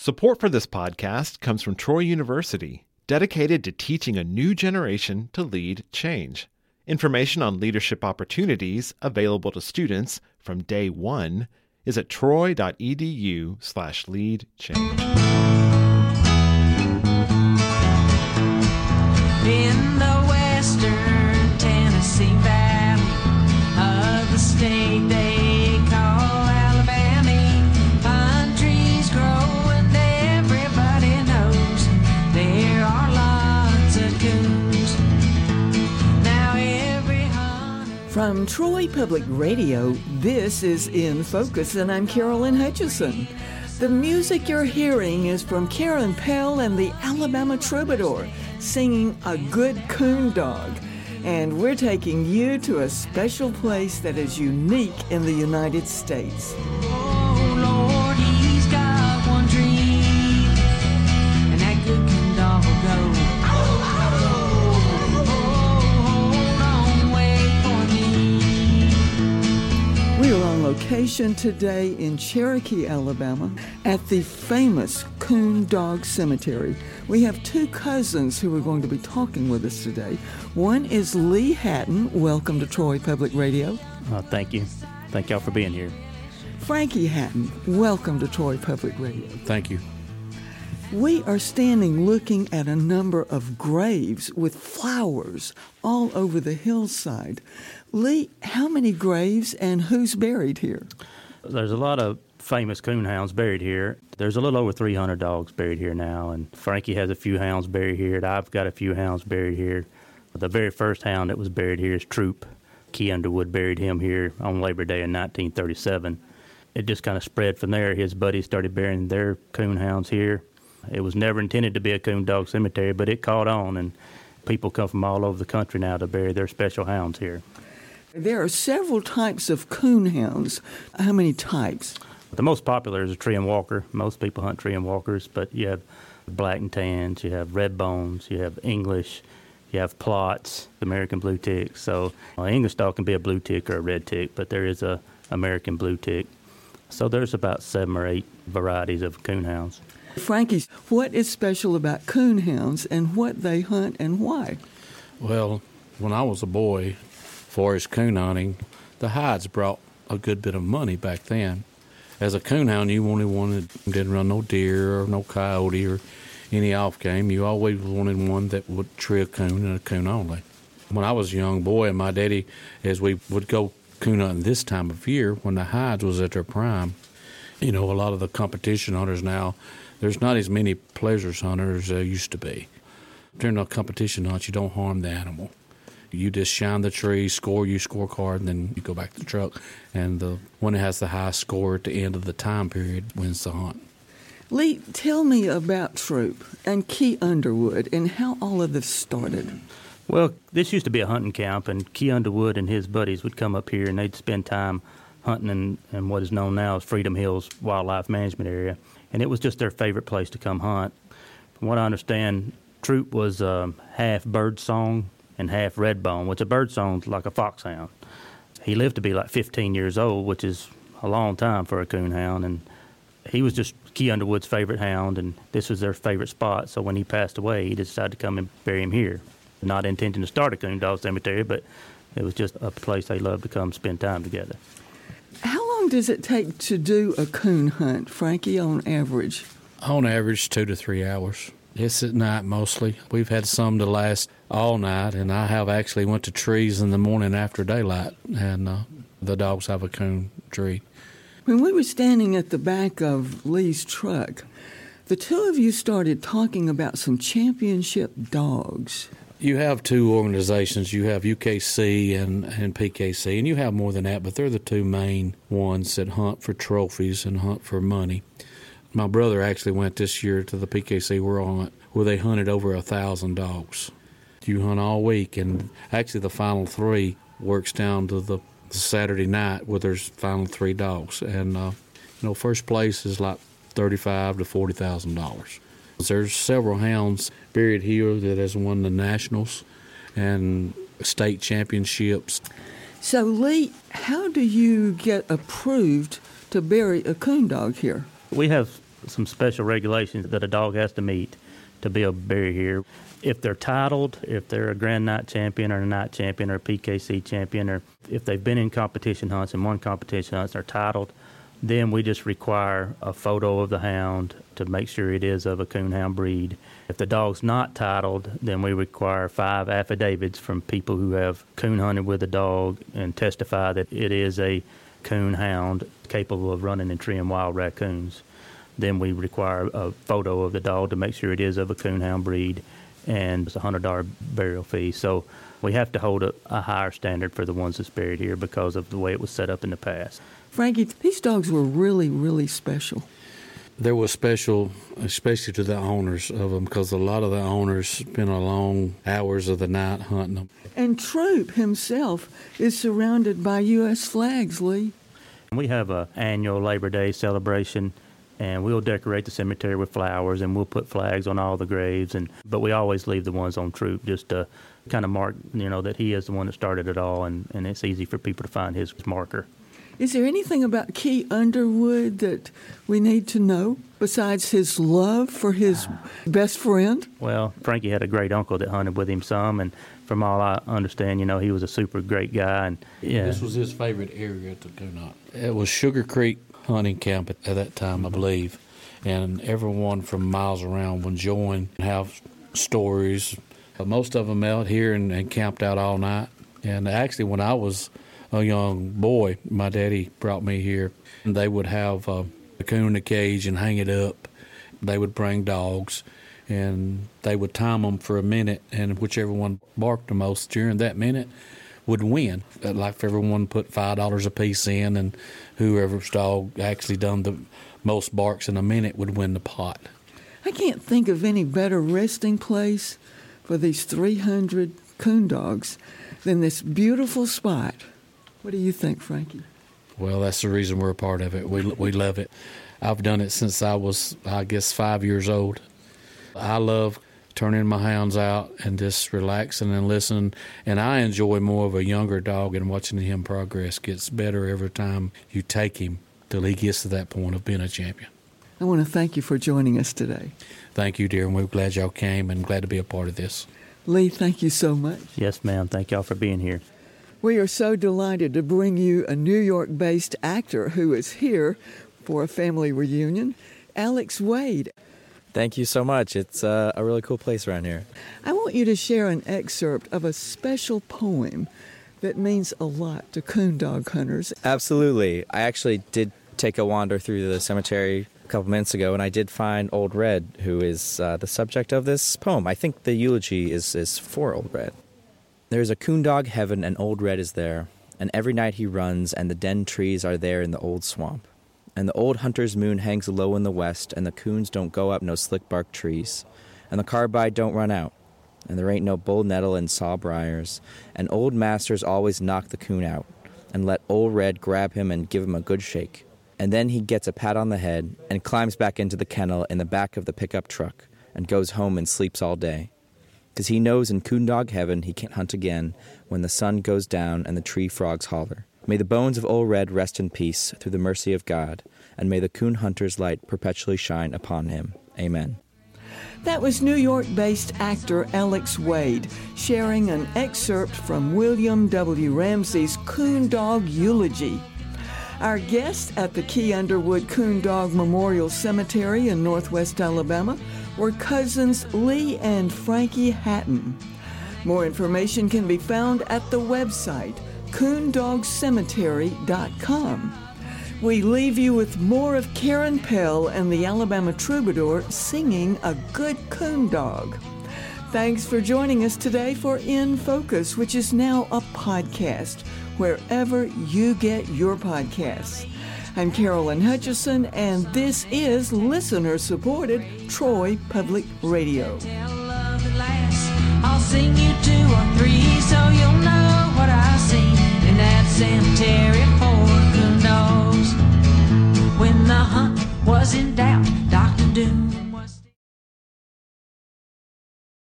Support for this podcast comes from Troy University, dedicated to teaching a new generation to lead change. Information on leadership opportunities available to students from day one is at troy.edu From Troy Public Radio, this is In Focus, and I'm Carolyn Hutchison. The music you're hearing is from Karen Pell and the Alabama Troubadour singing A Good Coon Dog. And we're taking you to a special place that is unique in the United States. Location today in Cherokee, Alabama, at the famous Coon Dog Cemetery. We have two cousins who are going to be talking with us today. One is Lee Hatton. Welcome to Troy Public Radio. Uh, thank you. Thank y'all for being here. Frankie Hatton. Welcome to Troy Public Radio. Thank you. We are standing looking at a number of graves with flowers all over the hillside. Lee, how many graves and who's buried here? There's a lot of famous coon hounds buried here. There's a little over 300 dogs buried here now, and Frankie has a few hounds buried here. I've got a few hounds buried here. The very first hound that was buried here is Troop. Key Underwood buried him here on Labor Day in 1937. It just kind of spread from there. His buddies started burying their coon hounds here. It was never intended to be a coon dog cemetery, but it caught on, and people come from all over the country now to bury their special hounds here. There are several types of coon hounds. How many types? The most popular is a Treeing Walker. Most people hunt Treeing Walkers, but you have black and tans, you have red bones, you have English, you have Plotts, American blue tick. So uh, an English dog can be a blue tick or a red tick, but there is a American blue tick. So there's about seven or eight varieties of coonhounds. Frankie, what is special about coon hounds and what they hunt and why? Well, when I was a boy, for his coon hunting, the hides brought a good bit of money back then. As a coon hound, you only wanted didn't run no deer or no coyote or any off game. You always wanted one that would tree a coon and a coon only. When I was a young boy, and my daddy, as we would go coon hunting this time of year when the hides was at their prime, you know, a lot of the competition hunters now, there's not as many pleasures hunters as there used to be. During a competition hunt, you don't harm the animal. You just shine the tree, score you scorecard, and then you go back to the truck. And the one that has the highest score at the end of the time period wins the hunt. Lee, tell me about Troop and Key Underwood and how all of this started. Well, this used to be a hunting camp, and Key Underwood and his buddies would come up here and they'd spend time hunting in, in what is known now as Freedom Hills Wildlife Management Area. And it was just their favorite place to come hunt. From what I understand, Troop was um, half Birdsong and half red bone, which a Birdsong's like a foxhound. He lived to be like 15 years old, which is a long time for a coonhound, and he was just Key Underwood's favorite hound, and this was their favorite spot. So when he passed away, he decided to come and bury him here. Not intending to start a coon dog cemetery, but it was just a place they loved to come spend time together. Long does it take to do a coon hunt, Frankie, on average? On average, two to three hours. It's at night mostly. We've had some to last all night, and I have actually went to trees in the morning after daylight, and uh, the dogs have a coon tree. When we were standing at the back of Lee's truck, the two of you started talking about some championship dogs. You have two organizations. You have UKC and, and PKC, and you have more than that, but they're the two main ones that hunt for trophies and hunt for money. My brother actually went this year to the PKC World where they hunted over a thousand dogs. You hunt all week, and actually the final three works down to the, the Saturday night where there's final three dogs, and uh, you know first place is like thirty-five to forty thousand dollars. There's several hounds buried here that has won the nationals and state championships. So, Lee, how do you get approved to bury a coon dog here? We have some special regulations that a dog has to meet to be able to bury here. If they're titled, if they're a Grand Nite champion or a nite champion or a PKC champion, or if they've been in competition hunts and won competition hunts, they're titled, then we just require a photo of the hound to make sure it is of a coonhound breed. If the dog's not titled, then we require five affidavits from people who have coon hunted with the dog and testify that it is a coon hound capable of running and treeing wild raccoons. Then we require a photo of the dog to make sure it is of a coonhound breed, and it's a hundred dollar burial fee. So we have to hold a, a higher standard for the ones that's buried here because of the way it was set up in the past. Frankie, these dogs were really, really special. They were special, especially to the owners of them, because a lot of the owners spent a long hours of the night hunting them. And Troop himself is surrounded by U.S. flags, Lee. We have a annual Labor Day celebration, and we'll decorate the cemetery with flowers, and we'll put flags on all the graves. And but we always leave the ones on Troop just to kind of mark, you know, that he is the one that started it all, and, and it's easy for people to find his marker. Is there anything about Key Underwood that we need to know besides his love for his best friend? Well, Frankie had a great uncle that hunted with him some, and from all I understand, you know, he was a super great guy. And yeah, This was his favorite area to go not. It was Sugar Creek hunting camp at, at that time, I mm-hmm. believe, and everyone from miles around would join and have stories. Most of them out here and, and camped out all night. And actually, when I was a young boy, my daddy brought me here, and they would have a coon in a cage and hang it up. They would bring dogs, and they would time them for a minute, and whichever one barked the most during that minute would win. Like if everyone put five dollars a piece in, and whoever's dog actually done the most barks in a minute would win the pot. I can't think of any better resting place for these 300 coon dogs than this beautiful spot. What do you think, Frankie? Well, that's the reason we're a part of it. We we love it. I've done it since I was, I guess, five years old. I love turning my hounds out and just relaxing and listening. And I enjoy more of a younger dog and watching him progress. Gets better every time you take him till he gets to that point of being a champion. I want to thank you for joining us today. Thank you, dear, and we're glad y'all came and glad to be a part of this. Lee, thank you so much. yes, ma'am. Thank y'all for being here. We are so delighted to bring you a New York based actor who is here for a family reunion, Alex Wade. Thank you so much. It's uh, a really cool place around here. I want you to share an excerpt of a special poem that means a lot to coon dog hunters. Absolutely. I actually did take a wander through the cemetery a couple minutes ago, and I did find Old Red, who is uh, the subject of this poem. I think the eulogy is, is for Old Red. There is a coon dog heaven, and Old Red is there, and every night he runs, and the den trees are there in the old swamp. And the old hunter's moon hangs low in the west, and the coons don't go up no slick bark trees, and the carbide don't run out, and there ain't no bull nettle and saw briars, and old masters always knock the coon out, and let old red grab him and give him a good shake. And then he gets a pat on the head and climbs back into the kennel in the back of the pickup truck and goes home and sleeps all day. 'Cause he knows in coon dog heaven he can't hunt again when the sun goes down and the tree frogs holler. May the bones of old red rest in peace through the mercy of God, and may the coon hunter's light perpetually shine upon him. Amen. That was New York based actor Alex Wade sharing an excerpt from William W. Ramsey's Coon Dog Eulogy. Our guest at the Key Underwood Coon Dog Memorial Cemetery in northwest Alabama were cousins Lee and Frankie Hatton. More information can be found at the website coondogcemetery.com. We leave you with more of Karen Pell and the Alabama Troubadour singing A Good Coon Dog. Thanks for joining us today for In Focus, which is now a podcast wherever you get your podcasts. I'm Carolyn Hutchison, and this is listener supported Troy Public Radio. I'll sing you two or three so you'll know what I see in that cemetery. When the hunt was in doubt, Dr. Doom.